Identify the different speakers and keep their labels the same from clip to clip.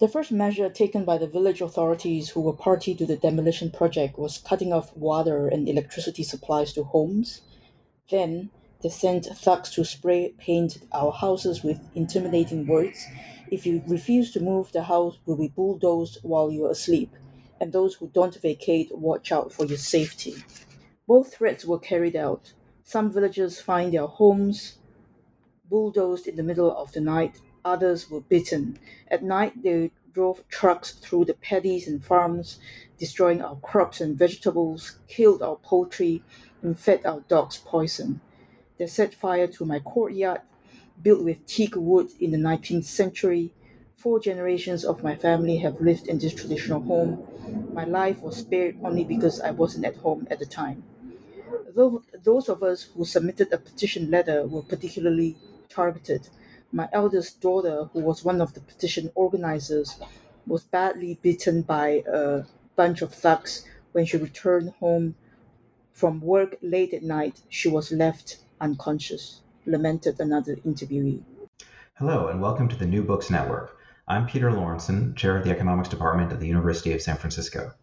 Speaker 1: The first measure taken by the village authorities who were party to the demolition project was cutting off water and electricity supplies to homes. Then, they sent thugs to spray paint our houses with intimidating words. If you refuse to move, the house will be bulldozed while you're asleep, and those who don't vacate, watch out for your safety. Both threats were carried out. Some villagers find their homes bulldozed in the middle of the night, others were bitten. At night, they drove trucks through the paddies and farms, destroying our crops and vegetables, killed our poultry, and fed our dogs poison. They set fire to my courtyard, built with teak wood in the 19th century. Four generations of my family have lived in this traditional home. My life was spared only because I wasn't at home at the time. Though those of us who submitted a petition letter were particularly targeted. My eldest daughter, who was one of the petition organizers, was badly beaten by a bunch of thugs when she returned home from work late at night. She was left unconscious, lamented another interviewee.
Speaker 2: Hello, and welcome to the New Books Network. I'm Peter Lorentzen, chair of the economics department at the University of San Francisco.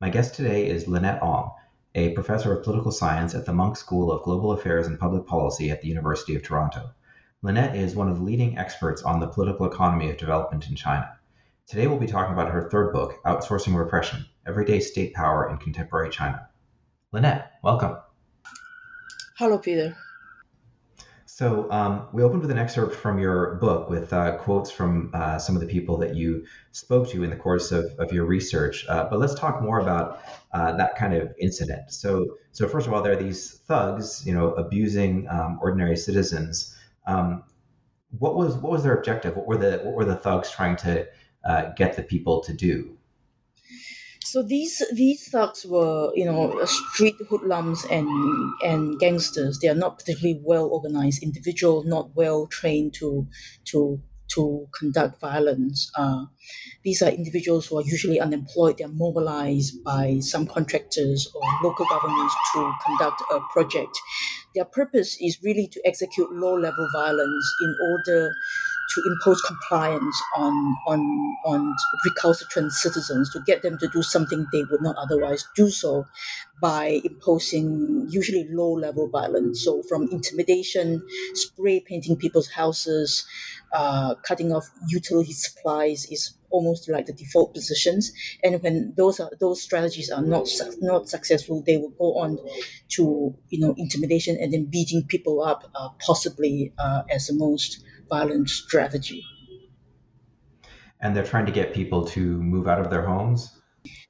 Speaker 2: My guest today is Lynette Ong, a professor of political science at the Munk School of Global Affairs and Public Policy at the University of Toronto. Lynette is one of the leading experts on the political economy of development in China. Today we'll be talking about her third book, Outsourcing Repression Everyday State Power in Contemporary China. Lynette, welcome.
Speaker 1: Hello, Peter.
Speaker 2: So um, we opened with an excerpt from your book with uh, quotes from uh, some of the people that you spoke to in the course of, of your research. Uh, but let's talk more about uh, that kind of incident. So, so first of all, there are these thugs, you know, abusing um, ordinary citizens. Um, what was what was their objective? What were the what were the thugs trying to uh, get the people to do?
Speaker 1: So these these thugs were, you know, street hoodlums and and gangsters. They are not particularly well organized individuals, not well trained to to to conduct violence. Uh, these are individuals who are usually unemployed. They are mobilized by some contractors or local governments to conduct a project. Their purpose is really to execute low level violence in order to impose compliance on on on recalcitrant citizens to get them to do something they would not otherwise do so by imposing usually low level violence. So from intimidation spray painting people's houses uh, cutting off utility supplies is almost like the default positions. And when those are those strategies are not not successful they will go on to you know intimidation and then beating people up uh, possibly uh, as the most violent strategy.
Speaker 2: And they're trying to get people to move out of their homes?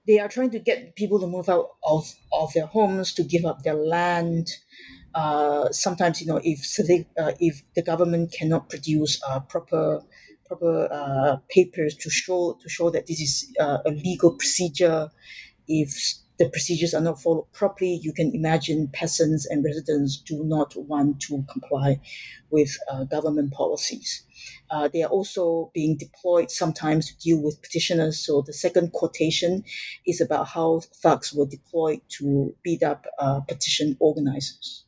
Speaker 1: They are trying to get people to move out of, of their homes, to give up their land. Uh, sometimes, you know, if uh, if the government cannot produce uh, proper proper uh, papers to show to show that this is uh, a legal procedure, if the procedures are not followed properly, you can imagine peasants and residents do not want to comply with uh, government policies. Uh, they are also being deployed sometimes to deal with petitioners. So the second quotation is about how thugs were deployed to beat up uh, petition organizers.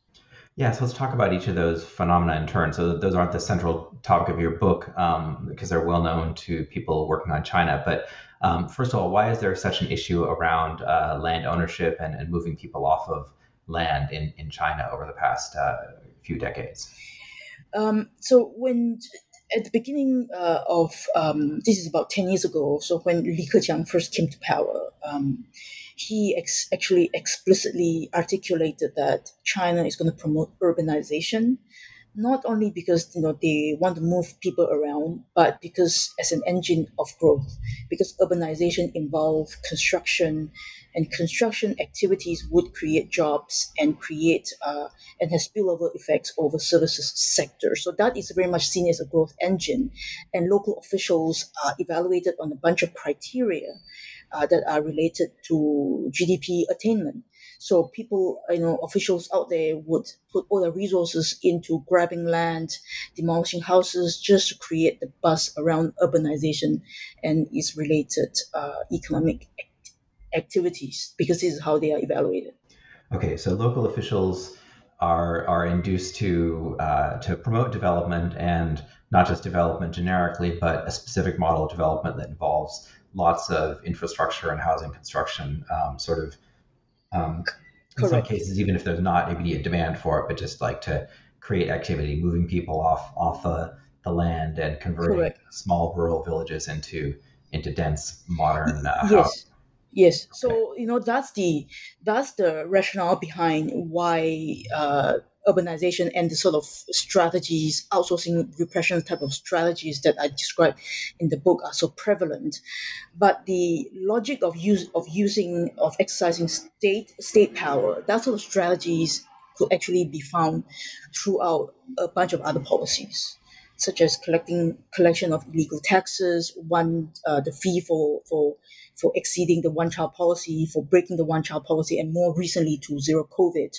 Speaker 2: Yeah, so let's talk about each of those phenomena in turn. So those aren't the central topic of your book um, because they're well known to people working on China. But um, first of all, why is there such an issue around uh, land ownership and, and moving people off of land in, in China over the past uh, few decades?
Speaker 1: Um, so when at the beginning uh, of um, this is about 10 years ago so when li keqiang first came to power um, he ex- actually explicitly articulated that china is going to promote urbanization not only because you know they want to move people around, but because as an engine of growth, because urbanization involves construction, and construction activities would create jobs and create uh, and has spillover effects over services sector. So that is very much seen as a growth engine, and local officials are evaluated on a bunch of criteria uh, that are related to GDP attainment. So people, you know, officials out there would put all their resources into grabbing land, demolishing houses, just to create the buzz around urbanization and its related uh, economic act- activities, because this is how they are evaluated.
Speaker 2: Okay, so local officials are are induced to uh, to promote development and not just development generically, but a specific model of development that involves lots of infrastructure and housing construction, um, sort of um, in some cases, even if there's not immediate demand for it, but just like to create activity, moving people off off the, the land and converting Correct. small rural villages into into dense modern uh,
Speaker 1: yes. Yes. Okay. So you know that's the that's the rationale behind why uh, urbanization and the sort of strategies, outsourcing repression type of strategies that I described in the book are so prevalent. But the logic of use of using of exercising state state power, that sort of strategies could actually be found throughout a bunch of other policies such as collecting collection of illegal taxes, one uh, the fee for for for exceeding the one child policy, for breaking the one child policy, and more recently to zero COVID.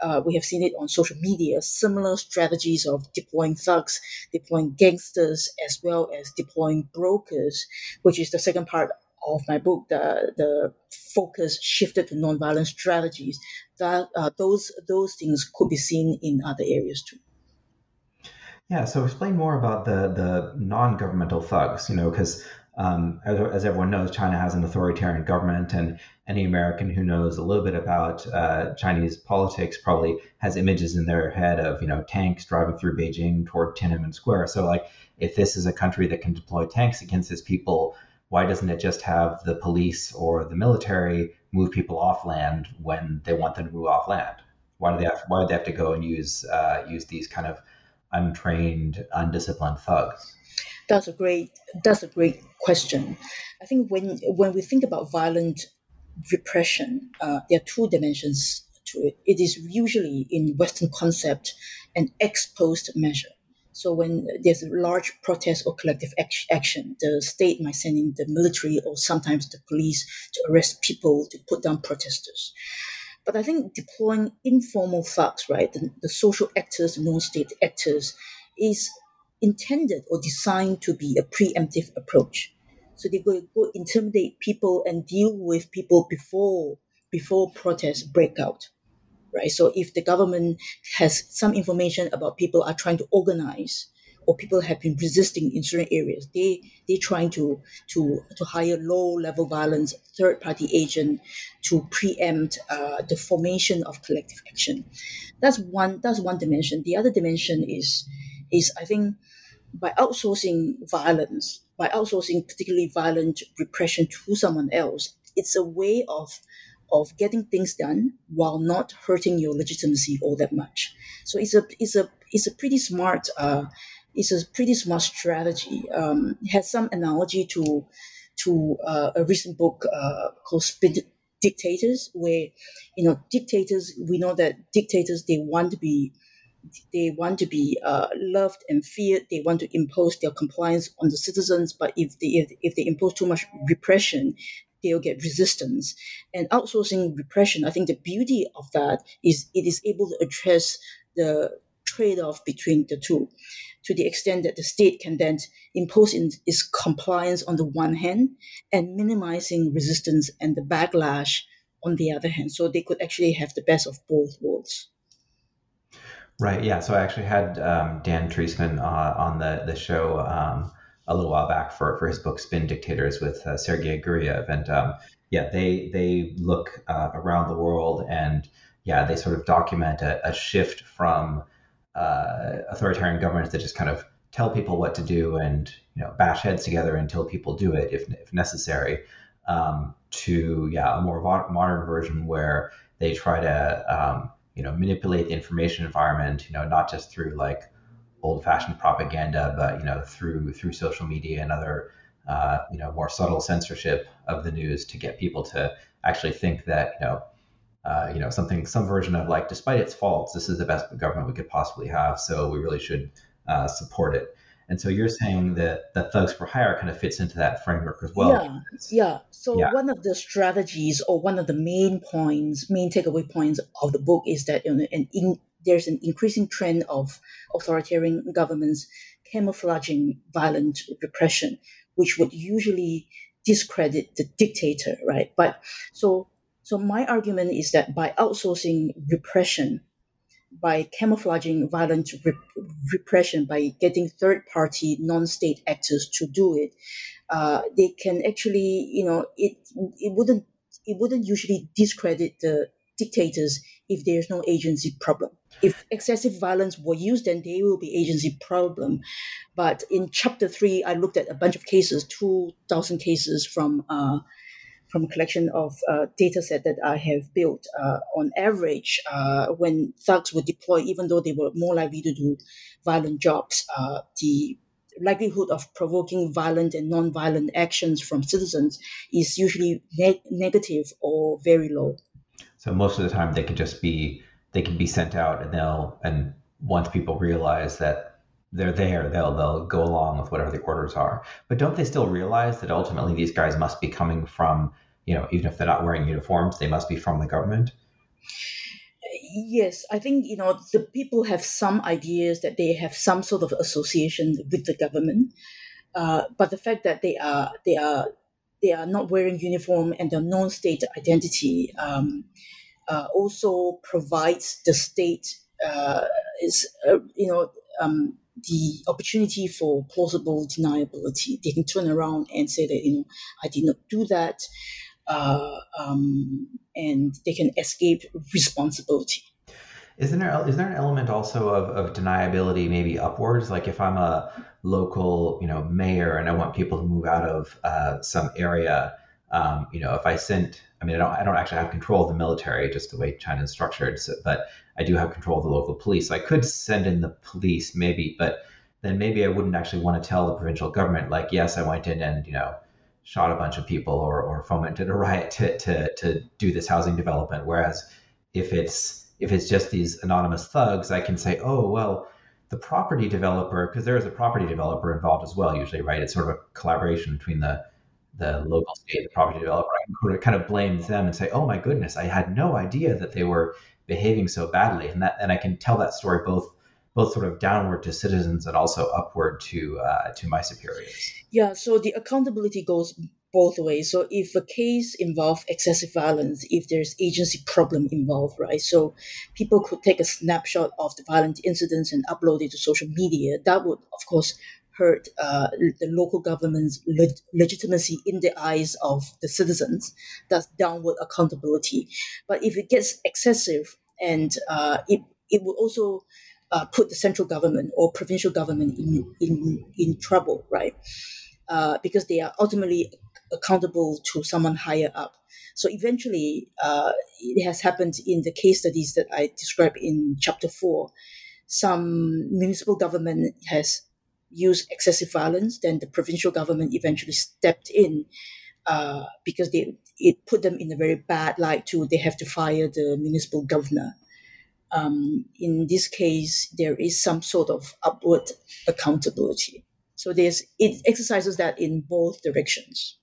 Speaker 1: Uh, we have seen it on social media. Similar strategies of deploying thugs, deploying gangsters, as well as deploying brokers, which is the second part of my book, the the focus shifted to nonviolent strategies. That uh, those those things could be seen in other areas too.
Speaker 2: Yeah, so explain more about the the non-governmental thugs. You know, because um, as, as, everyone knows, China has an authoritarian government, and any American who knows a little bit about uh, Chinese politics probably has images in their head of you know tanks driving through Beijing toward Tiananmen Square. So, like, if this is a country that can deploy tanks against its people, why doesn't it just have the police or the military move people off land when they want them to move off land? Why do they have, Why do they have to go and use uh, use these kind of untrained, undisciplined thugs?
Speaker 1: That's a great. That's a great question. I think when when we think about violent repression, uh, there are two dimensions to it. It is usually in Western concept an ex post measure. So when there's a large protest or collective action, the state might send in the military or sometimes the police to arrest people to put down protesters. But I think deploying informal thugs, right, the, the social actors, the non-state actors, is intended or designed to be a preemptive approach. So they go, go intimidate people and deal with people before before protests break out. Right. So if the government has some information about people are trying to organize or people have been resisting in certain areas. They they're trying to to to hire low level violence third party agent to preempt uh, the formation of collective action. That's one that's one dimension. The other dimension is is I think by outsourcing violence, by outsourcing particularly violent repression to someone else, it's a way of of getting things done while not hurting your legitimacy all that much. So it's a it's a it's a pretty smart uh, it's a pretty smart strategy. Um, has some analogy to to uh, a recent book uh, called Spin Dictators, where you know dictators. We know that dictators they want to be they want to be uh, loved and feared. They want to impose their compliance on the citizens. But if they if, if they impose too much repression, they'll get resistance. And outsourcing repression, I think the beauty of that is it is able to address the trade off between the two to the extent that the state can then impose its compliance on the one hand and minimizing resistance and the backlash on the other hand. So they could actually have the best of both worlds.
Speaker 2: Right. Yeah. So I actually had um, Dan Treisman uh, on the the show um, a little while back for for his book Spin Dictators with uh, Sergei Guriev, and um, yeah, they they look uh, around the world and yeah, they sort of document a, a shift from uh, authoritarian governments that just kind of tell people what to do and you know bash heads together until people do it if, if necessary um, to yeah a more modern version where they try to um, you know manipulate the information environment you know not just through like old fashioned propaganda but you know through through social media and other uh, you know more subtle censorship of the news to get people to actually think that you know uh, you know something some version of like despite its faults this is the best government we could possibly have so we really should uh, support it and so you're saying that that thugs for hire kind of fits into that framework as well.
Speaker 1: Yeah, yeah. So yeah. one of the strategies or one of the main points, main takeaway points of the book is that you know, an in, there's an increasing trend of authoritarian governments camouflaging violent repression, which would usually discredit the dictator, right? But so so my argument is that by outsourcing repression by camouflaging violent repression, by getting third party non state actors to do it, uh, they can actually, you know, it it wouldn't it wouldn't usually discredit the dictators if there's no agency problem. If excessive violence were used, then there will be agency problem. But in chapter three, I looked at a bunch of cases, two thousand cases from uh, from a collection of uh, data set that I have built, uh, on average, uh, when thugs were deployed, even though they were more likely to do violent jobs, uh, the likelihood of provoking violent and non-violent actions from citizens is usually ne- negative or very low.
Speaker 2: So most of the time, they can just be they can be sent out, and they'll and once people realize that they're there. They'll they'll go along with whatever the orders are. But don't they still realize that ultimately these guys must be coming from you know even if they're not wearing uniforms, they must be from the government.
Speaker 1: Yes, I think you know the people have some ideas that they have some sort of association with the government, uh, but the fact that they are they are they are not wearing uniform and their non-state identity um, uh, also provides the state uh, is uh, you know um, the opportunity for plausible deniability. They can turn around and say that, you know, I did not do that. Uh, um, and they can escape responsibility.
Speaker 2: Isn't there is there an element also of, of deniability maybe upwards? Like if I'm a local, you know, mayor and I want people to move out of uh, some area, um, you know, if I sent, I mean, I don't, I don't actually have control of the military, just the way China is structured. So, but I do have control of the local police. So I could send in the police, maybe, but then maybe I wouldn't actually want to tell the provincial government, like, yes, I went in and you know shot a bunch of people or, or fomented a riot to, to to do this housing development. Whereas if it's if it's just these anonymous thugs, I can say, oh well, the property developer, because there is a property developer involved as well, usually, right? It's sort of a collaboration between the the local state, the property developer. I can kind of blame them and say, oh my goodness, I had no idea that they were behaving so badly, and that and I can tell that story both both sort of downward to citizens and also upward to uh, to my superiors.
Speaker 1: Yeah, so the accountability goes both ways. So if a case involves excessive violence, if there's agency problem involved, right? So people could take a snapshot of the violent incidents and upload it to social media. That would, of course, hurt uh, the local government's leg- legitimacy in the eyes of the citizens. That's downward accountability. But if it gets excessive and uh, it, it will also uh, put the central government or provincial government in, in, in trouble, right? Uh, because they are ultimately accountable to someone higher up. So eventually, uh, it has happened in the case studies that I described in chapter four. Some municipal government has used excessive violence, then the provincial government eventually stepped in uh, because they it put them in a very bad light too. They have to fire the municipal governor. Um, in this case, there is some sort of upward accountability. So there's it exercises that in both directions.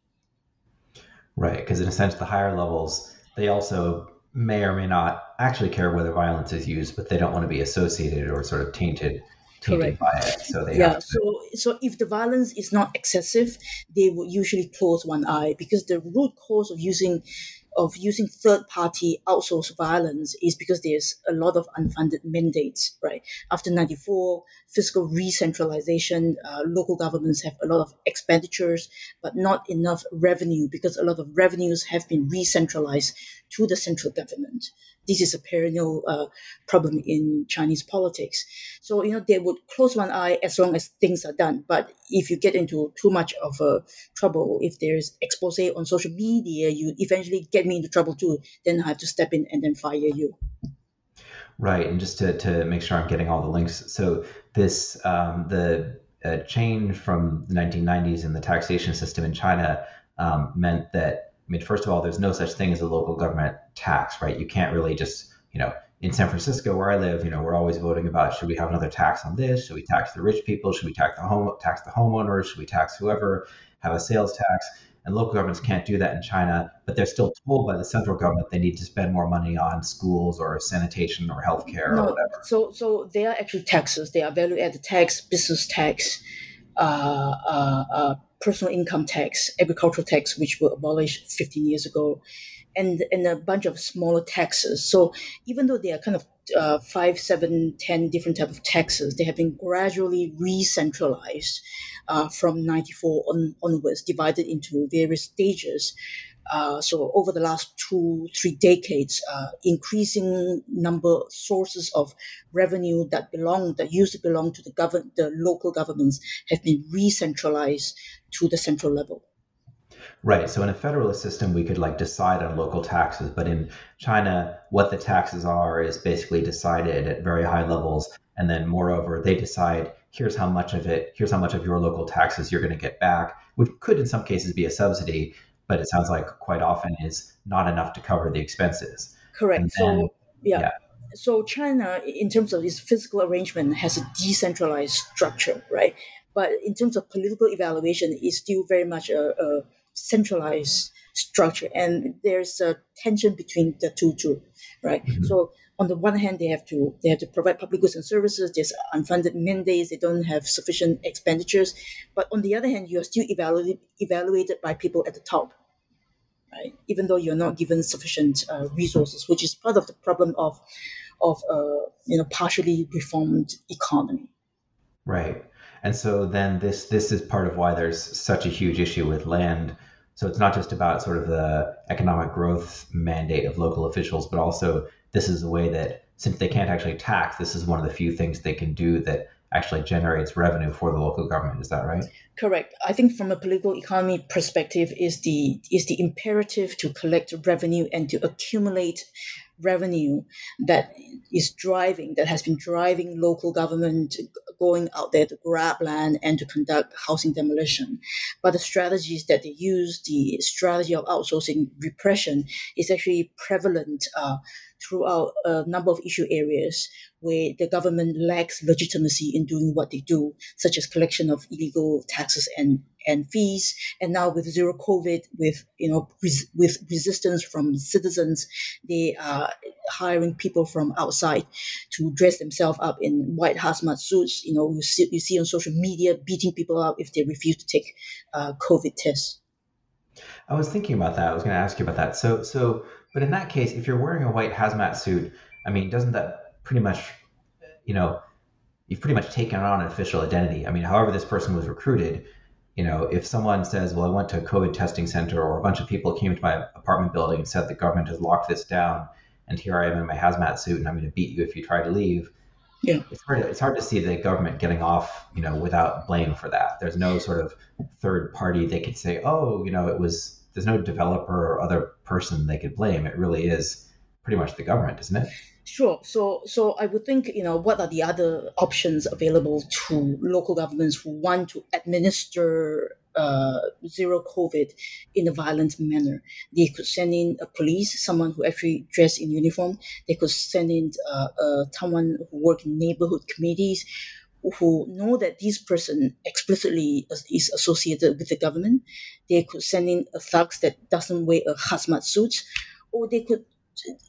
Speaker 2: Right, because in a sense, the higher levels they also may or may not actually care whether violence is used, but they don't want to be associated or sort of tainted tainted by it. So they
Speaker 1: yeah.
Speaker 2: To...
Speaker 1: So so if the violence is not excessive, they will usually close one eye because the root cause of using of using third party outsourced violence is because there's a lot of unfunded mandates, right? After 94, fiscal re-centralization, uh, local governments have a lot of expenditures, but not enough revenue because a lot of revenues have been re-centralized to the central government this is a perennial uh, problem in Chinese politics. So, you know, they would close one eye as long as things are done. But if you get into too much of a trouble, if there's expose on social media, you eventually get me into trouble too, then I have to step in and then fire you.
Speaker 2: Right. And just to, to make sure I'm getting all the links. So this, um, the uh, change from the 1990s in the taxation system in China um, meant that I mean, first of all, there's no such thing as a local government tax, right? You can't really just, you know, in San Francisco where I live, you know, we're always voting about should we have another tax on this? Should we tax the rich people? Should we tax the home tax the homeowners? Should we tax whoever? Have a sales tax? And local governments can't do that in China, but they're still told by the central government they need to spend more money on schools or sanitation or healthcare no, or whatever.
Speaker 1: So, so they are actually taxes. They are value-added tax, business tax, uh, uh, uh, personal income tax, agricultural tax, which were abolished 15 years ago, and, and a bunch of smaller taxes. So even though they are kind of uh, five, seven, ten different type of taxes, they have been gradually re-centralized uh, from 94 on, onwards, divided into various stages. Uh, so over the last two, three decades, uh, increasing number sources of revenue that belong, that used to belong to the government, the local governments have been re-centralized to the central level.
Speaker 2: Right. So in a federalist system, we could like decide on local taxes, but in China, what the taxes are is basically decided at very high levels, and then moreover, they decide here's how much of it, here's how much of your local taxes you're going to get back, which could in some cases be a subsidy, but it sounds like quite often is not enough to cover the expenses.
Speaker 1: Correct. Then, so yeah. yeah. So China, in terms of its physical arrangement, has a decentralized structure, right? But in terms of political evaluation, it's still very much a, a centralized structure, and there's a tension between the two, too, right? Mm-hmm. So on the one hand, they have to they have to provide public goods and services. There's unfunded mandates. They don't have sufficient expenditures. But on the other hand, you are still evaluated evaluated by people at the top, right? Even though you're not given sufficient uh, resources, which is part of the problem of of uh, you know partially reformed economy.
Speaker 2: Right. And so then this this is part of why there's such a huge issue with land. So it's not just about sort of the economic growth mandate of local officials, but also this is a way that since they can't actually tax, this is one of the few things they can do that actually generates revenue for the local government. Is that right?
Speaker 1: Correct. I think from a political economy perspective is the is the imperative to collect revenue and to accumulate revenue that is driving that has been driving local government going out there to grab land and to conduct housing demolition. But the strategies that they use, the strategy of outsourcing repression, is actually prevalent uh, throughout a number of issue areas where the government lacks legitimacy in doing what they do, such as collection of illegal taxes and, and fees. And now with zero COVID, with you know res- with resistance from citizens, they are hiring people from outside to dress themselves up in white hazmat suits. You know, you see, you see on social media beating people up if they refuse to take uh, COVID tests.
Speaker 2: I was thinking about that. I was going to ask you about that. So, so, but in that case, if you're wearing a white hazmat suit, I mean, doesn't that pretty much, you know, you've pretty much taken on an official identity. I mean, however this person was recruited, you know, if someone says, well, I went to a COVID testing center or a bunch of people came to my apartment building and said the government has locked this down and here I am in my hazmat suit and I'm going to beat you if you try to leave.
Speaker 1: Yeah.
Speaker 2: It's hard, it's hard to see the government getting off, you know, without blame for that. There's no sort of third party they could say, oh, you know, it was, there's no developer or other person they could blame. It really is pretty much the government, isn't it?
Speaker 1: Sure. So, so I would think, you know, what are the other options available to local governments who want to administer uh, zero COVID in a violent manner? They could send in a police, someone who actually dressed in uniform. They could send in uh, uh, someone who work in neighborhood committees who know that this person explicitly is associated with the government, they could send in a thugs that doesn't wear a hazmat suit, or they could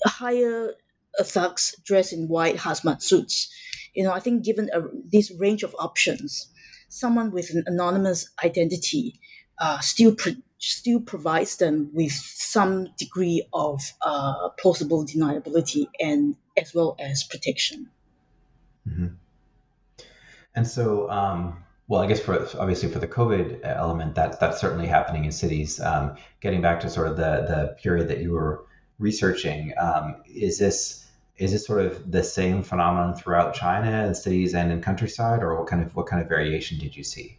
Speaker 1: hire a thugs dressed in white hazmat suits. You know, I think given a, this range of options, someone with an anonymous identity uh, still still provides them with some degree of uh, plausible deniability and as well as protection.
Speaker 2: Mm-hmm. And so, um, well, I guess for obviously for the COVID element, that's that's certainly happening in cities. Um, getting back to sort of the the period that you were researching, um, is this is this sort of the same phenomenon throughout China in cities and in countryside, or what kind of what kind of variation did you see?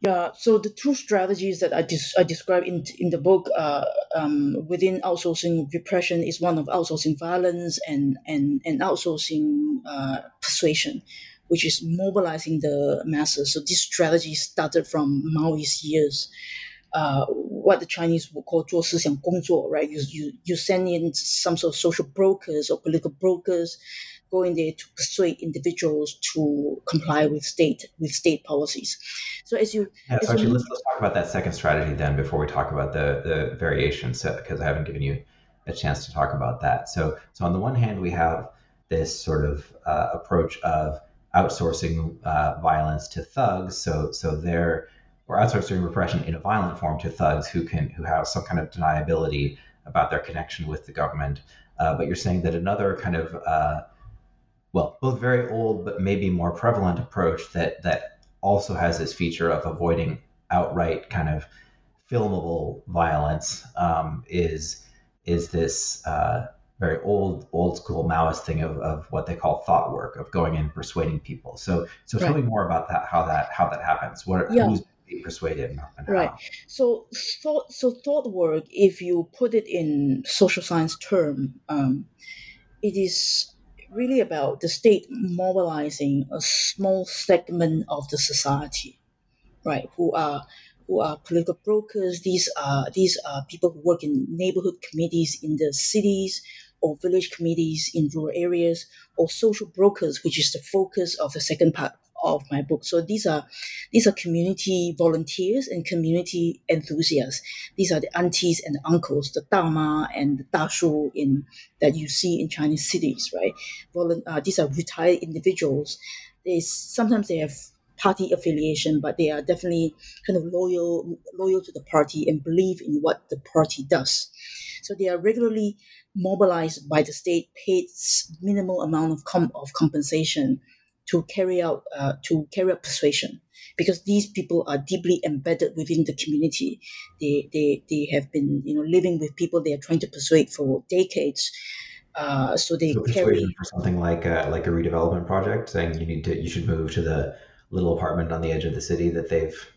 Speaker 1: Yeah, so the two strategies that I, dis- I describe in, in the book uh, um, within outsourcing repression is one of outsourcing violence and, and, and outsourcing uh, persuasion, which is mobilizing the masses. So this strategy started from Maoist years. Uh, what the Chinese would call 做思想工作, right? You, you, you send in some sort of social brokers or political brokers go in there to persuade individuals to comply with state with state policies. So as you
Speaker 2: yeah,
Speaker 1: so
Speaker 2: actually, you, let's, let's talk about that second strategy then before we talk about the the variations because I haven't given you a chance to talk about that. So so on the one hand, we have this sort of uh, approach of outsourcing uh, violence to thugs. So so they're or outsourcing repression in a violent form to thugs who can who have some kind of deniability about their connection with the government. Uh, but you're saying that another kind of uh, well, both very old but maybe more prevalent approach that that also has this feature of avoiding outright kind of filmable violence um, is is this uh, very old old school Maoist thing of, of what they call thought work of going and persuading people. So so right. tell me more about that how that how that happens. What yeah. who's being persuaded and
Speaker 1: right. So thought so thought work, if you put it in social science term, um, it is really about the state mobilizing a small segment of the society, right? Who are who are political brokers. These are these are people who work in neighborhood committees in the cities or village committees in rural areas, or social brokers, which is the focus of the second part of my book. So these are these are community volunteers and community enthusiasts. These are the aunties and the uncles, the dama and the dashu in that you see in Chinese cities, right? Uh, these are retired individuals. They sometimes they have party affiliation, but they are definitely kind of loyal loyal to the party and believe in what the party does. So they are regularly mobilized by the state, paid minimal amount of com- of compensation to carry out uh, to carry out persuasion because these people are deeply embedded within the community. They, they, they have been you know living with people they are trying to persuade for decades. Uh, so they
Speaker 2: so
Speaker 1: carry
Speaker 2: for something like a, like a redevelopment project, saying you need to you should move to the little apartment on the edge of the city that they've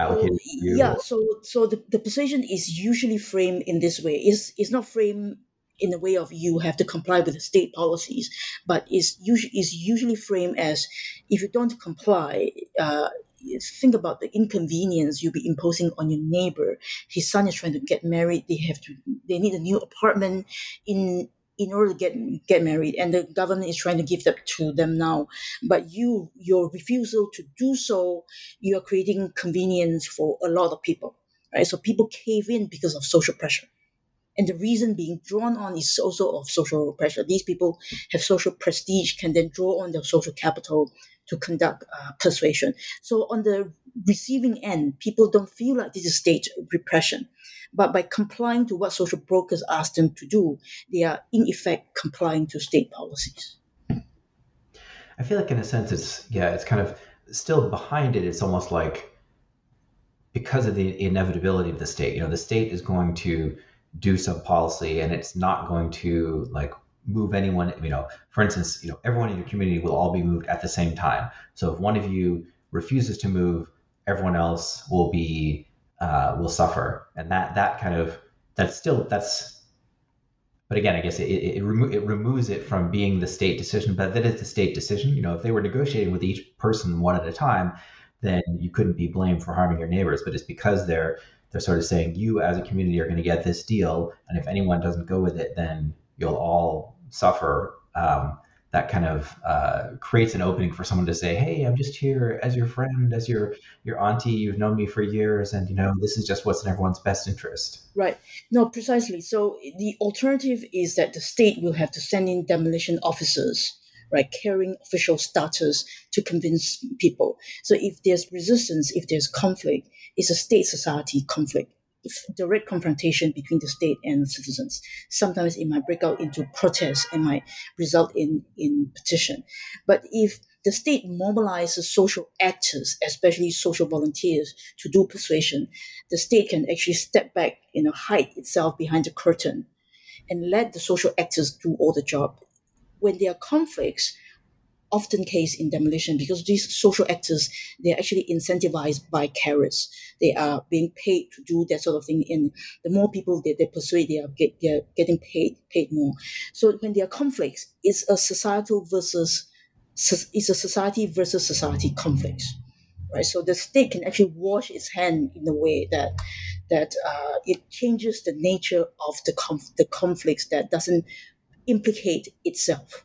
Speaker 2: allocated.
Speaker 1: Oh, yeah. So so the, the persuasion is usually framed in this way. It's it's not framed in the way of you have to comply with the state policies, but is usually is usually framed as if you don't comply. Uh, think about the inconvenience you'll be imposing on your neighbor. His son is trying to get married. They have to. They need a new apartment in in order to get get married, and the government is trying to give that to them now. But you, your refusal to do so, you are creating convenience for a lot of people, right? So people cave in because of social pressure. And the reason being drawn on is also of social pressure. These people have social prestige, can then draw on their social capital to conduct uh, persuasion. So on the receiving end, people don't feel like this is state repression. But by complying to what social brokers ask them to do, they are in effect complying to state policies.
Speaker 2: I feel like in a sense it's yeah, it's kind of still behind it, it's almost like because of the inevitability of the state, you know, the state is going to do some policy and it's not going to like move anyone you know for instance you know everyone in your community will all be moved at the same time so if one of you refuses to move everyone else will be uh, will suffer and that that kind of that's still that's but again i guess it, it, it, remo- it removes it from being the state decision but that is the state decision you know if they were negotiating with each person one at a time then you couldn't be blamed for harming your neighbors but it's because they're they're sort of saying you as a community are going to get this deal, and if anyone doesn't go with it, then you'll all suffer. Um, that kind of uh, creates an opening for someone to say, "Hey, I'm just here as your friend, as your your auntie. You've known me for years, and you know this is just what's in everyone's best interest."
Speaker 1: Right. No, precisely. So the alternative is that the state will have to send in demolition officers, right, carrying official status to convince people. So if there's resistance, if there's conflict, it's a state society conflict direct confrontation between the state and citizens. Sometimes it might break out into protest and might result in, in petition. But if the state mobilizes social actors, especially social volunteers, to do persuasion, the state can actually step back, you know, hide itself behind the curtain and let the social actors do all the job. When there are conflicts, often case in demolition because these social actors they're actually incentivized by carrots. They are being paid to do that sort of thing and the more people that they persuade they are get, they're getting paid paid more. So when there are conflicts it's a societal versus it's a society versus society conflicts right? So the state can actually wash its hand in a way that that uh, it changes the nature of the conf- the conflicts that doesn't implicate itself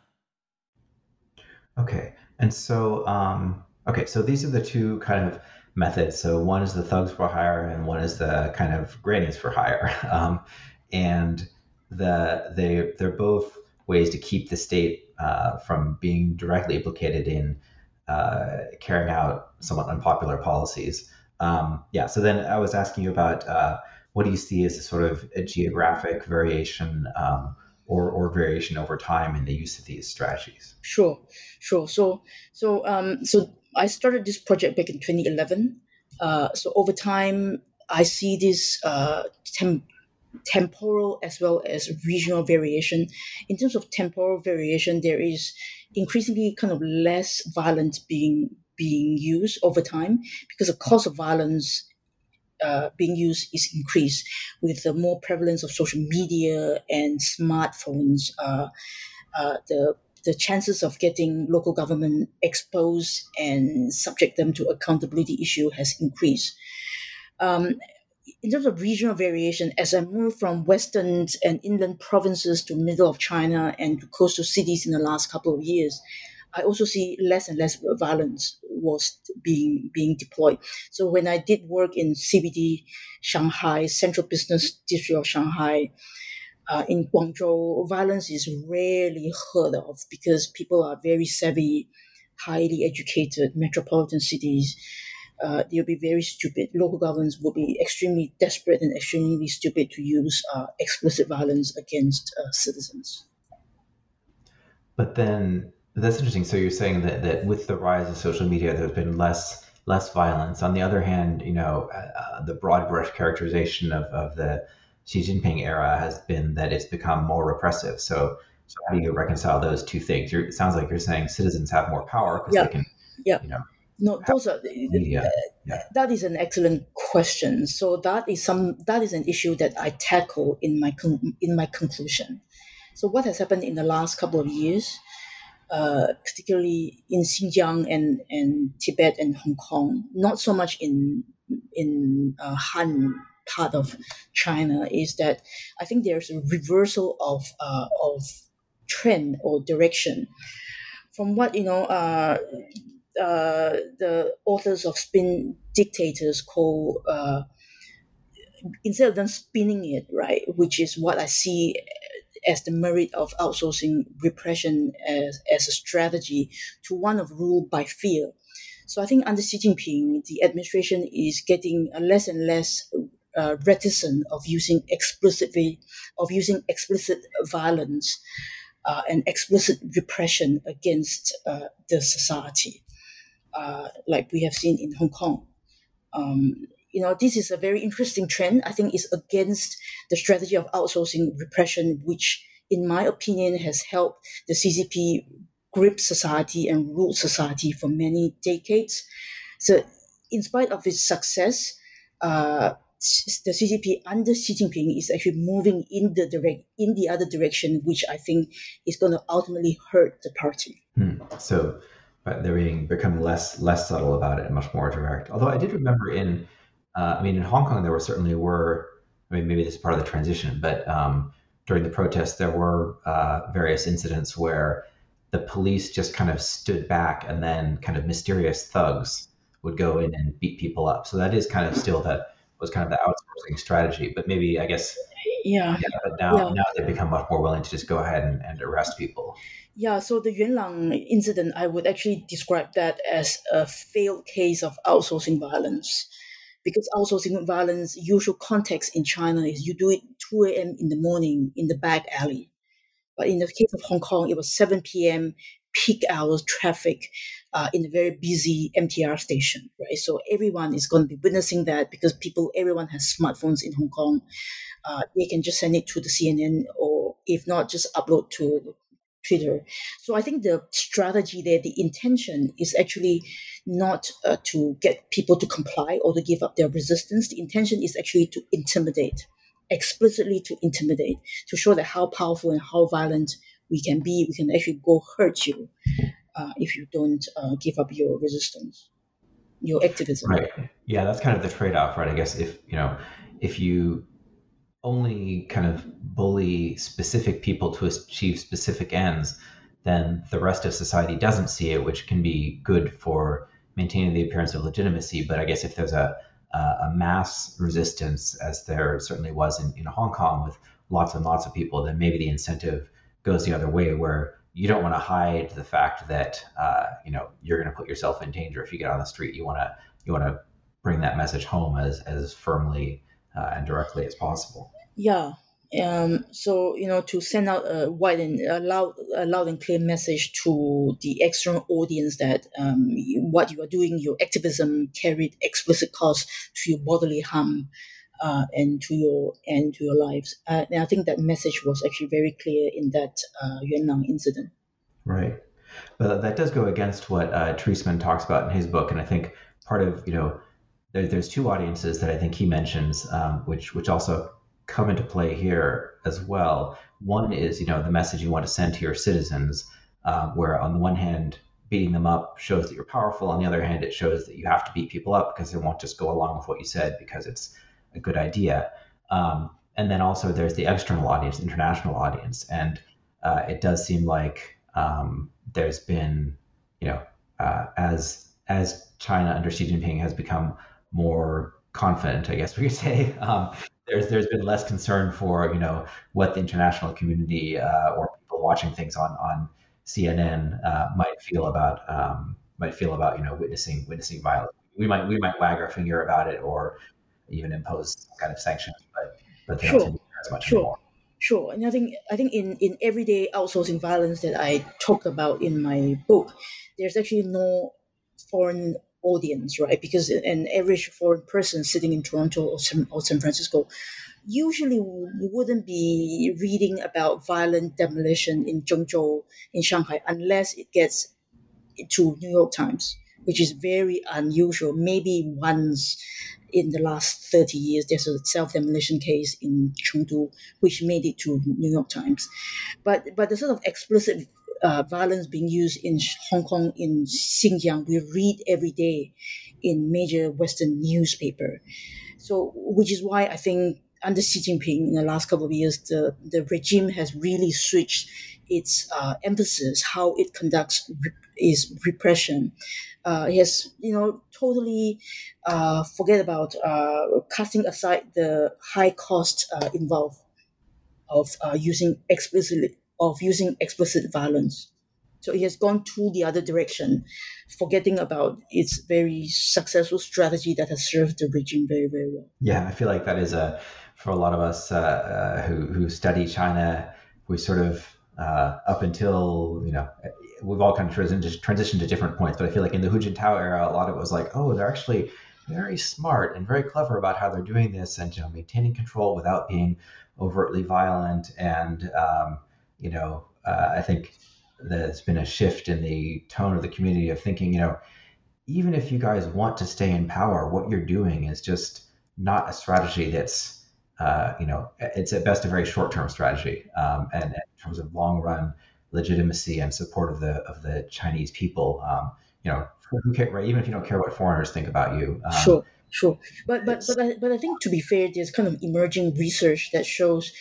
Speaker 2: Okay, and so um, okay, so these are the two kind of methods. So one is the thugs for hire, and one is the kind of grannies for hire. Um, and the they they're both ways to keep the state uh, from being directly implicated in uh, carrying out somewhat unpopular policies. Um, yeah. So then I was asking you about uh, what do you see as a sort of a geographic variation um, or, or variation over time in the use of these strategies?
Speaker 1: Sure, sure. So, so, um, so I started this project back in 2011. Uh, so over time, I see this uh, tem- temporal as well as regional variation. In terms of temporal variation, there is increasingly kind of less violence being being used over time because the cost of violence uh, being used is increased with the more prevalence of social media and smartphones. Uh, uh, the the chances of getting local government exposed and subject them to accountability issue has increased. Um, in terms of regional variation, as I moved from western and inland provinces to middle of China and to coastal cities in the last couple of years, I also see less and less violence was being being deployed. So when I did work in CBD Shanghai, Central Business District of Shanghai, uh, in Guangzhou, violence is rarely heard of because people are very savvy, highly educated, metropolitan cities. Uh, they'll be very stupid. Local governments will be extremely desperate and extremely stupid to use uh, explicit violence against uh, citizens.
Speaker 2: But then that's interesting. So you're saying that, that with the rise of social media, there's been less less violence. On the other hand, you know, uh, uh, the broad brush characterization of, of the Xi Jinping era has been that it's become more repressive. So, so how do you reconcile those two things? You're, it sounds like you're saying citizens have more power because
Speaker 1: yeah.
Speaker 2: they can,
Speaker 1: yeah.
Speaker 2: you know.
Speaker 1: No, those are media. Yeah. That is an excellent question. So that is some that is an issue that I tackle in my con- in my conclusion. So what has happened in the last couple of years? Uh, particularly in Xinjiang and, and Tibet and Hong Kong, not so much in in uh, Han part of China, is that I think there's a reversal of uh, of trend or direction. From what you know uh, uh, the authors of Spin Dictators call uh, instead of them spinning it right, which is what I see as the merit of outsourcing repression as, as a strategy to one of rule by fear. So I think under Xi Jinping, the administration is getting less and less uh, reticent of using explicitly of using explicit violence uh, and explicit repression against uh, the society, uh, like we have seen in Hong Kong. Um, you know, this is a very interesting trend. I think it's against the strategy of outsourcing repression, which in my opinion, has helped the CCP grip society and rule society for many decades. So, in spite of its success, uh, the CCP under Xi Jinping is actually moving in the direct in the other direction, which I think is going to ultimately hurt the party.
Speaker 2: Hmm. So, but they're being become less less subtle about it and much more direct. Although I did remember in, uh, I mean, in Hong Kong there were certainly were. I mean, maybe this is part of the transition, but um, during the protests there were uh, various incidents where the police just kind of stood back and then kind of mysterious thugs would go in and beat people up. So that is kind of still the was kind of the outsourcing strategy. But maybe I guess
Speaker 1: yeah.
Speaker 2: yeah but now
Speaker 1: Yeah.
Speaker 2: now they've become much more willing to just go ahead and, and arrest people.
Speaker 1: Yeah, so the Yuanlang incident, I would actually describe that as a failed case of outsourcing violence. Because outsourcing violence, usual context in China is you do it 2 a.m. in the morning in the back alley. But in the case of Hong Kong, it was 7 p.m. peak hours traffic uh, in a very busy MTR station, right? So everyone is going to be witnessing that because people, everyone has smartphones in Hong Kong. Uh, they can just send it to the CNN or if not, just upload to Twitter. So I think the strategy there, the intention is actually not uh, to get people to comply or to give up their resistance. The intention is actually to intimidate, explicitly to intimidate, to show that how powerful and how violent we can be. We can actually go hurt you uh, if you don't uh, give up your resistance, your activism.
Speaker 2: Right. Yeah, that's kind of the trade-off, right? I guess if you know, if you only kind of bully specific people to achieve specific ends, then the rest of society doesn't see it, which can be good for maintaining the appearance of legitimacy. But I guess if there's a a mass resistance, as there certainly was in, in Hong Kong with lots and lots of people, then maybe the incentive goes the other way, where you don't want to hide the fact that uh, you know you're going to put yourself in danger if you get on the street. You want to you want to bring that message home as as firmly uh, and directly as possible.
Speaker 1: Yeah. Um, so you know to send out a wide and a loud, a loud and clear message to the external audience that um, you- what you are doing, your activism carried explicit cost to your bodily harm uh, and to your and to your lives. Uh, and I think that message was actually very clear in that uh, Yuanlang incident.
Speaker 2: Right. But that does go against what uh, Treisman talks about in his book, and I think part of you know there, there's two audiences that I think he mentions, um, which which also come into play here as well. One is you know the message you want to send to your citizens, uh, where on the one hand beating them up shows that you're powerful, on the other hand it shows that you have to beat people up because they won't just go along with what you said because it's a good idea. Um, and then also there's the external audience, international audience, and uh, it does seem like um, there's been, you know, uh, as as China under Xi Jinping has become more confident, I guess we could say, um, there's there's been less concern for you know what the international community uh, or people watching things on on CNN uh, might feel about um, might feel about you know witnessing witnessing violence. We might we might wag our finger about it or even impose some kind of sanctions, but but they
Speaker 1: Sure.
Speaker 2: don't as much
Speaker 1: Sure.
Speaker 2: anymore.
Speaker 1: Sure, and I think I think in in everyday outsourcing violence that I talk about in my book, there's actually no foreign audience, right? Because an average foreign person sitting in Toronto or San, or San Francisco usually wouldn't be reading about violent demolition in Zhengzhou in Shanghai unless it gets to New York Times, which is very unusual. Maybe once in the last 30 years, there's a self immolation case in Chengdu, which made it to New York Times. But, but the sort of explicit uh, violence being used in Hong Kong, in Xinjiang, we read every day in major Western newspaper. So, which is why I think under Xi Jinping in the last couple of years, the, the regime has really switched its uh, emphasis, how it conducts re- is repression. Uh, it has, you know, totally uh, forget about uh, casting aside the high cost uh, involved of uh, using explicit of using explicit violence. So it has gone to the other direction, forgetting about its very successful strategy that has served the region very, very well.
Speaker 2: Yeah, I feel like that is a for a lot of us uh, uh, who who study China, we sort of uh, up until you know we've all kind of transitioned transitioned to different points, but I feel like in the Hu Jintao era, a lot of it was like, oh, they're actually very smart and very clever about how they're doing this, and you know, maintaining control without being overtly violent, and um, you know, uh, I think there's been a shift in the tone of the community of thinking, you know, even if you guys want to stay in power, what you're doing is just not a strategy that's, uh, you know, it's at best a very short-term strategy. Um, and, in terms of long-run legitimacy and support of the of the Chinese people, um, you know, who care, right? Even if you don't care what foreigners think about you.
Speaker 1: Um, sure, sure. But but but I, but I think to be fair, there's kind of emerging research that shows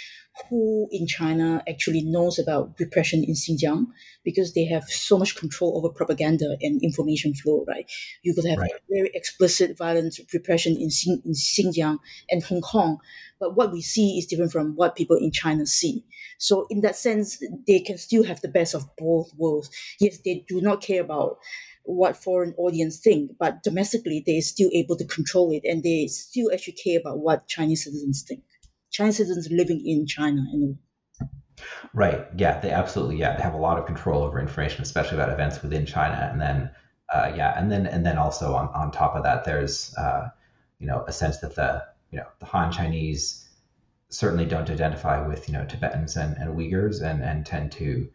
Speaker 1: who in China actually knows about repression in Xinjiang because they have so much control over propaganda and information flow, right? You could have right. very explicit violent repression in, Xin, in Xinjiang and Hong Kong, but what we see is different from what people in China see. So, in that sense, they can still have the best of both worlds. Yes, they do not care about what foreign audience think, but domestically they're still able to control it and they still actually care about what Chinese citizens think. Chinese citizens living in China.
Speaker 2: Right. Yeah. They absolutely. Yeah. They have a lot of control over information, especially about events within China. And then, uh, yeah, and then and then also on, on top of that, there's uh, you know a sense that the you know the Han Chinese certainly don't identify with you know Tibetans and, and Uyghurs and and tend to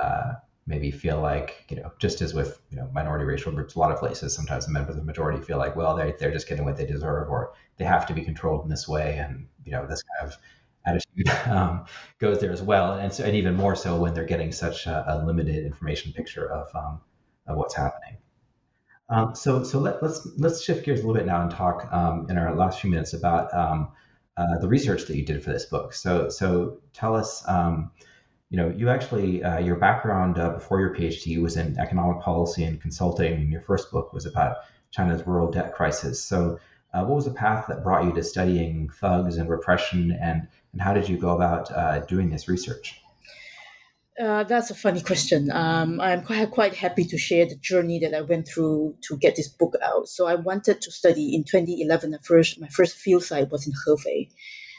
Speaker 2: uh, maybe feel like you know just as with you know minority racial groups a lot of places sometimes the members of the majority feel like well they they're just getting what they deserve or they have to be controlled in this way. And you know this kind of attitude um, goes there as well. And so and even more so when they're getting such a, a limited information picture of um, of what's happening. Um, so so let, let's let's shift gears a little bit now and talk um, in our last few minutes about um, uh, the research that you did for this book. So so tell us um, you know, you actually, uh, your background uh, before your PhD was in economic policy and consulting, and your first book was about China's rural debt crisis. So, uh, what was the path that brought you to studying thugs and repression, and, and how did you go about uh, doing this research?
Speaker 1: Uh, that's a funny question. Um, I'm quite, quite happy to share the journey that I went through to get this book out. So I wanted to study in 2011. The first, my first field site was in Hefei.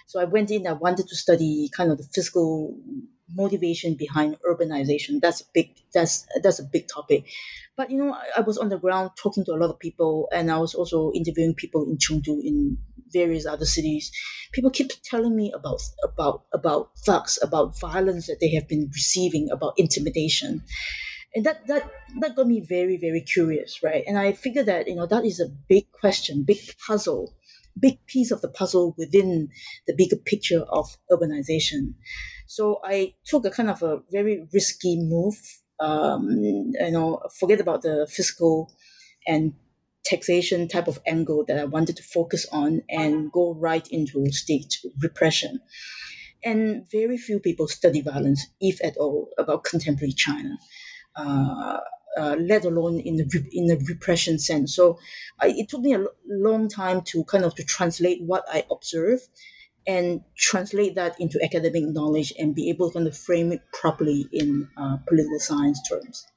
Speaker 1: So I went in. I wanted to study kind of the fiscal motivation behind urbanization. That's a big that's that's a big topic. But you know, I, I, was on the ground talking to a lot of people, and I was also interviewing people in Chengdu, in various other cities. People keep telling me about about about thugs, about violence that they have been receiving, about intimidation. And that, that that got me very, very curious, right? And I figured that, you know, that is a big question, big puzzle, big piece of the puzzle within the bigger picture of urbanization. So I took a kind of a very risky move. Um, you know, forget about the fiscal and taxation type of angle that I wanted to focus on and go right into state repression. And very few people study violence, if at all, about contemporary China. Uh, uh, let alone in the in the repression sense. So I, it took me a long time to kind of to translate what I observed and translate that into academic knowledge and be able to kind of frame it properly in uh, political science terms.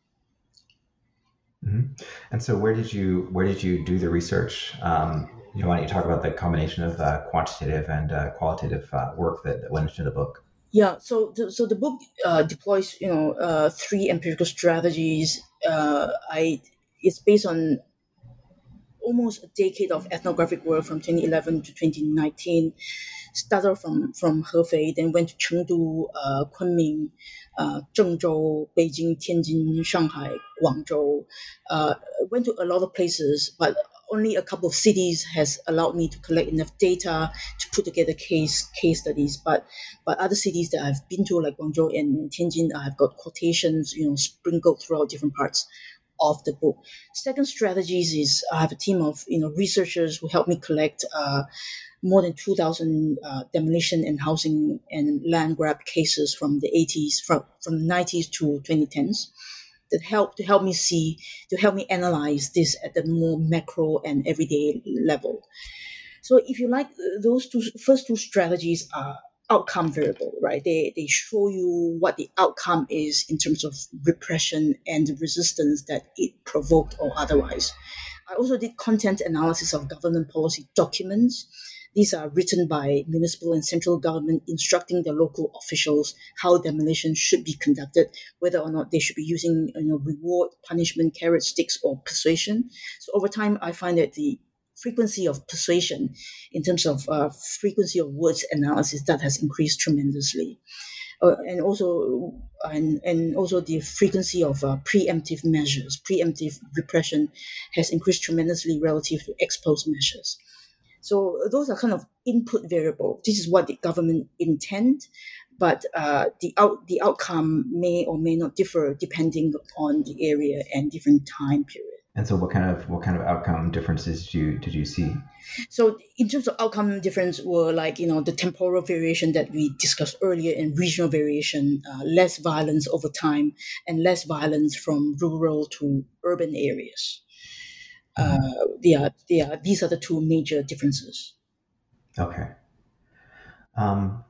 Speaker 2: Mm-hmm. And so, where did you where did you do the research? Um, you know, why don't you talk about the combination of uh, quantitative and uh, qualitative uh, work that, that, went into the book?
Speaker 1: Yeah, so the, so the book uh, deploys you know uh, three empirical strategies. I it's based on almost a decade of ethnographic work from 2011 to 2019 started from from Hefei, then went to Chengdu, uh, Kunming, uh, Zhengzhou, Beijing, Tianjin, Shanghai, Guangzhou. Uh, went to a lot of places, but only a couple of cities has allowed me to collect enough data to put together case case studies. But but other cities that I've been to, like Guangzhou and Tianjin, I've got quotations, you know, sprinkled throughout different parts of the book. Second strategies is I have a team of you know researchers who help me collect uh, more than 2,000 uh, demolition and housing and land grab cases from the 80s, from, from the 90s to 2010s that help to help me see, to help me analyze this at the more macro and everyday level. So if you like, those two first two strategies are outcome variable, right? They, they show you what the outcome is in terms of repression and resistance that it provoked or otherwise. I also did content analysis of government policy documents these are written by municipal and central government instructing the local officials how demolition should be conducted, whether or not they should be using you know, reward, punishment, carrot sticks, or persuasion. So over time, I find that the frequency of persuasion in terms of uh, frequency of words analysis that has increased tremendously. uh, and also and, and also the frequency of uh, preemptive measures, preemptive repression has increased tremendously relative to ex post measures. So those are kind of input variable. This is what the government intend, but uh, the out the outcome may or may not differ depending on the area and different time period.
Speaker 2: And so, what kind of what kind of outcome differences did you did you see?
Speaker 1: So, in terms of outcome difference, were like you know the temporal variation that we discussed earlier, and regional variation, uh, less violence over time, and less violence from rural to urban areas. Uh, they are, they are, these are the two major differences.
Speaker 2: Okay. Um,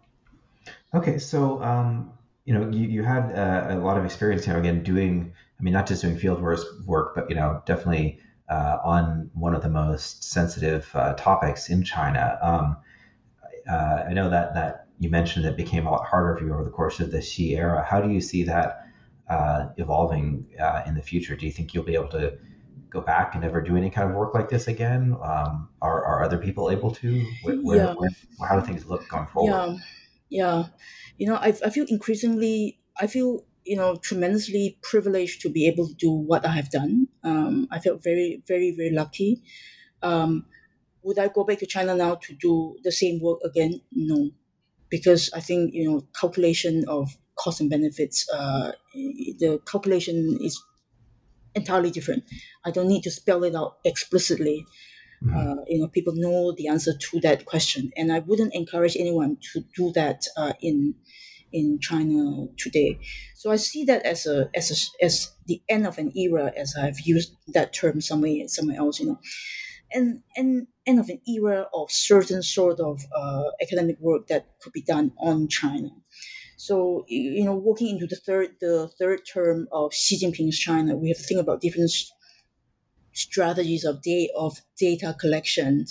Speaker 2: okay, so um, you know, you, you had uh, a lot of experience, you know, again, doing, I mean, not just doing field work, but, you know, definitely uh, on one of the most sensitive uh, topics in China. Um, uh, I know that, that you mentioned that it became a lot harder for you over the course of the Xi era. How do you see that uh, evolving uh, in the future? Do you think you'll be able to go back and ever do any kind of work like this again? Um, are, are other people able to? Where, yeah. where, how do things look going forward?
Speaker 1: Yeah, yeah you know, I, I feel increasingly, I feel, you know, tremendously privileged to be able to do what I have done. Um, I felt very, very, very lucky. Um, would I go back to China now to do the same work again? No, because I think you know calculation of cost and benefits. Uh, the calculation is entirely different. I don't need to spell it out explicitly. Mm-hmm. Uh, you know, people know the answer to that question, and I wouldn't encourage anyone to do that uh, in in China today. So I see that as a as a, as the end of an era, as I've used that term somewhere somewhere else. You know, and and end of an era of certain sort of uh, academic work that could be done on China. So you know, walking into the third the third term of Xi Jinping's China, we have to think about different strategies of, da- of data collection.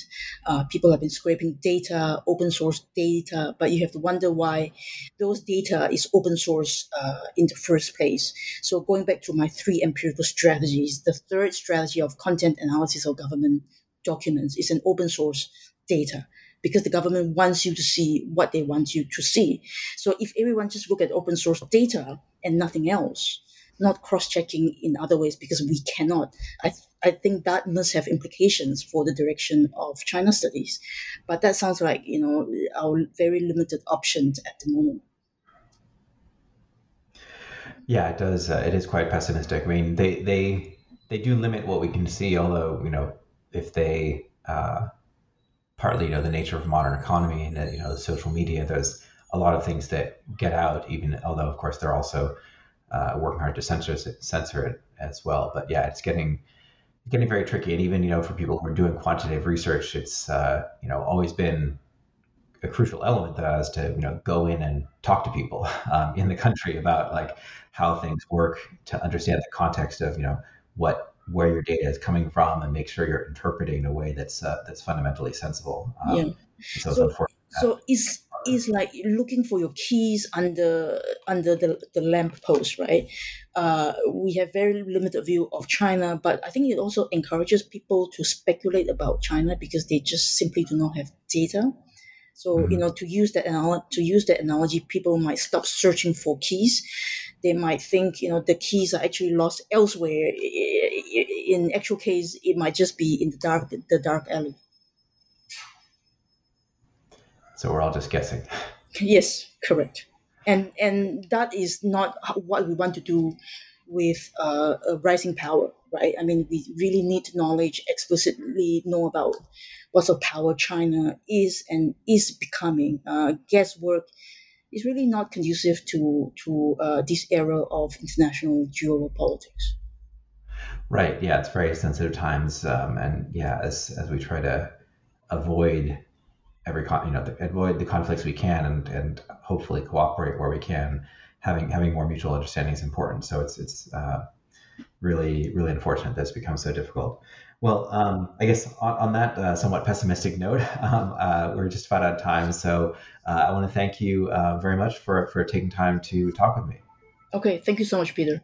Speaker 1: Uh, people have been scraping data, open source data, but you have to wonder why those data is open source uh, in the first place. So going back to my three empirical strategies, the third strategy of content analysis of government documents is an open source data because the government wants you to see what they want you to see. So if everyone just look at open source data and nothing else, not cross-checking in other ways because we cannot. I, I think that must have implications for the direction of China studies. But that sounds like, you know, our very limited options at the moment.
Speaker 2: Yeah, it does. Uh, it is quite pessimistic. I mean, they they they do limit what we can see. Although you know, if they uh, partly you know the nature of modern economy and uh, you know the social media, there's a lot of things that get out. Even although of course they're also uh, working hard to censor censor it as well. But yeah, it's getting getting very tricky. And even you know for people who are doing quantitative research, it's uh, you know always been a crucial element that has to you know go in and talk to people um, in the country about like how things work to understand the context of you know what where your data is coming from and make sure you're interpreting in a way that's uh, that's fundamentally sensible.
Speaker 1: Um, yeah. So, so, so is is like looking for your keys under under the, the lamp post, right? Uh, we have very limited view of China, but I think it also encourages people to speculate about China because they just simply do not have data. So mm-hmm. you know, to use that analogy, to use that analogy, people might stop searching for keys. They might think you know the keys are actually lost elsewhere. In actual case, it might just be in the dark the dark alley.
Speaker 2: So we're all just guessing.
Speaker 1: Yes, correct. And and that is not what we want to do with uh, a rising power, right? I mean, we really need knowledge, explicitly know about what sort of power China is and is becoming. Uh, guesswork is really not conducive to to uh, this era of international geopolitics.
Speaker 2: Right. Yeah, it's very sensitive times, um, and yeah, as as we try to avoid every con- you know the, avoid the conflicts we can and and hopefully cooperate where we can having having more mutual understanding is important so it's it's uh, really really unfortunate that it's become so difficult. Well um, i guess on, on that uh, somewhat pessimistic note um, uh, we're just about out of time. So uh, i want to thank you uh, very much for for taking time to talk with me.
Speaker 1: Okay thank you so much peter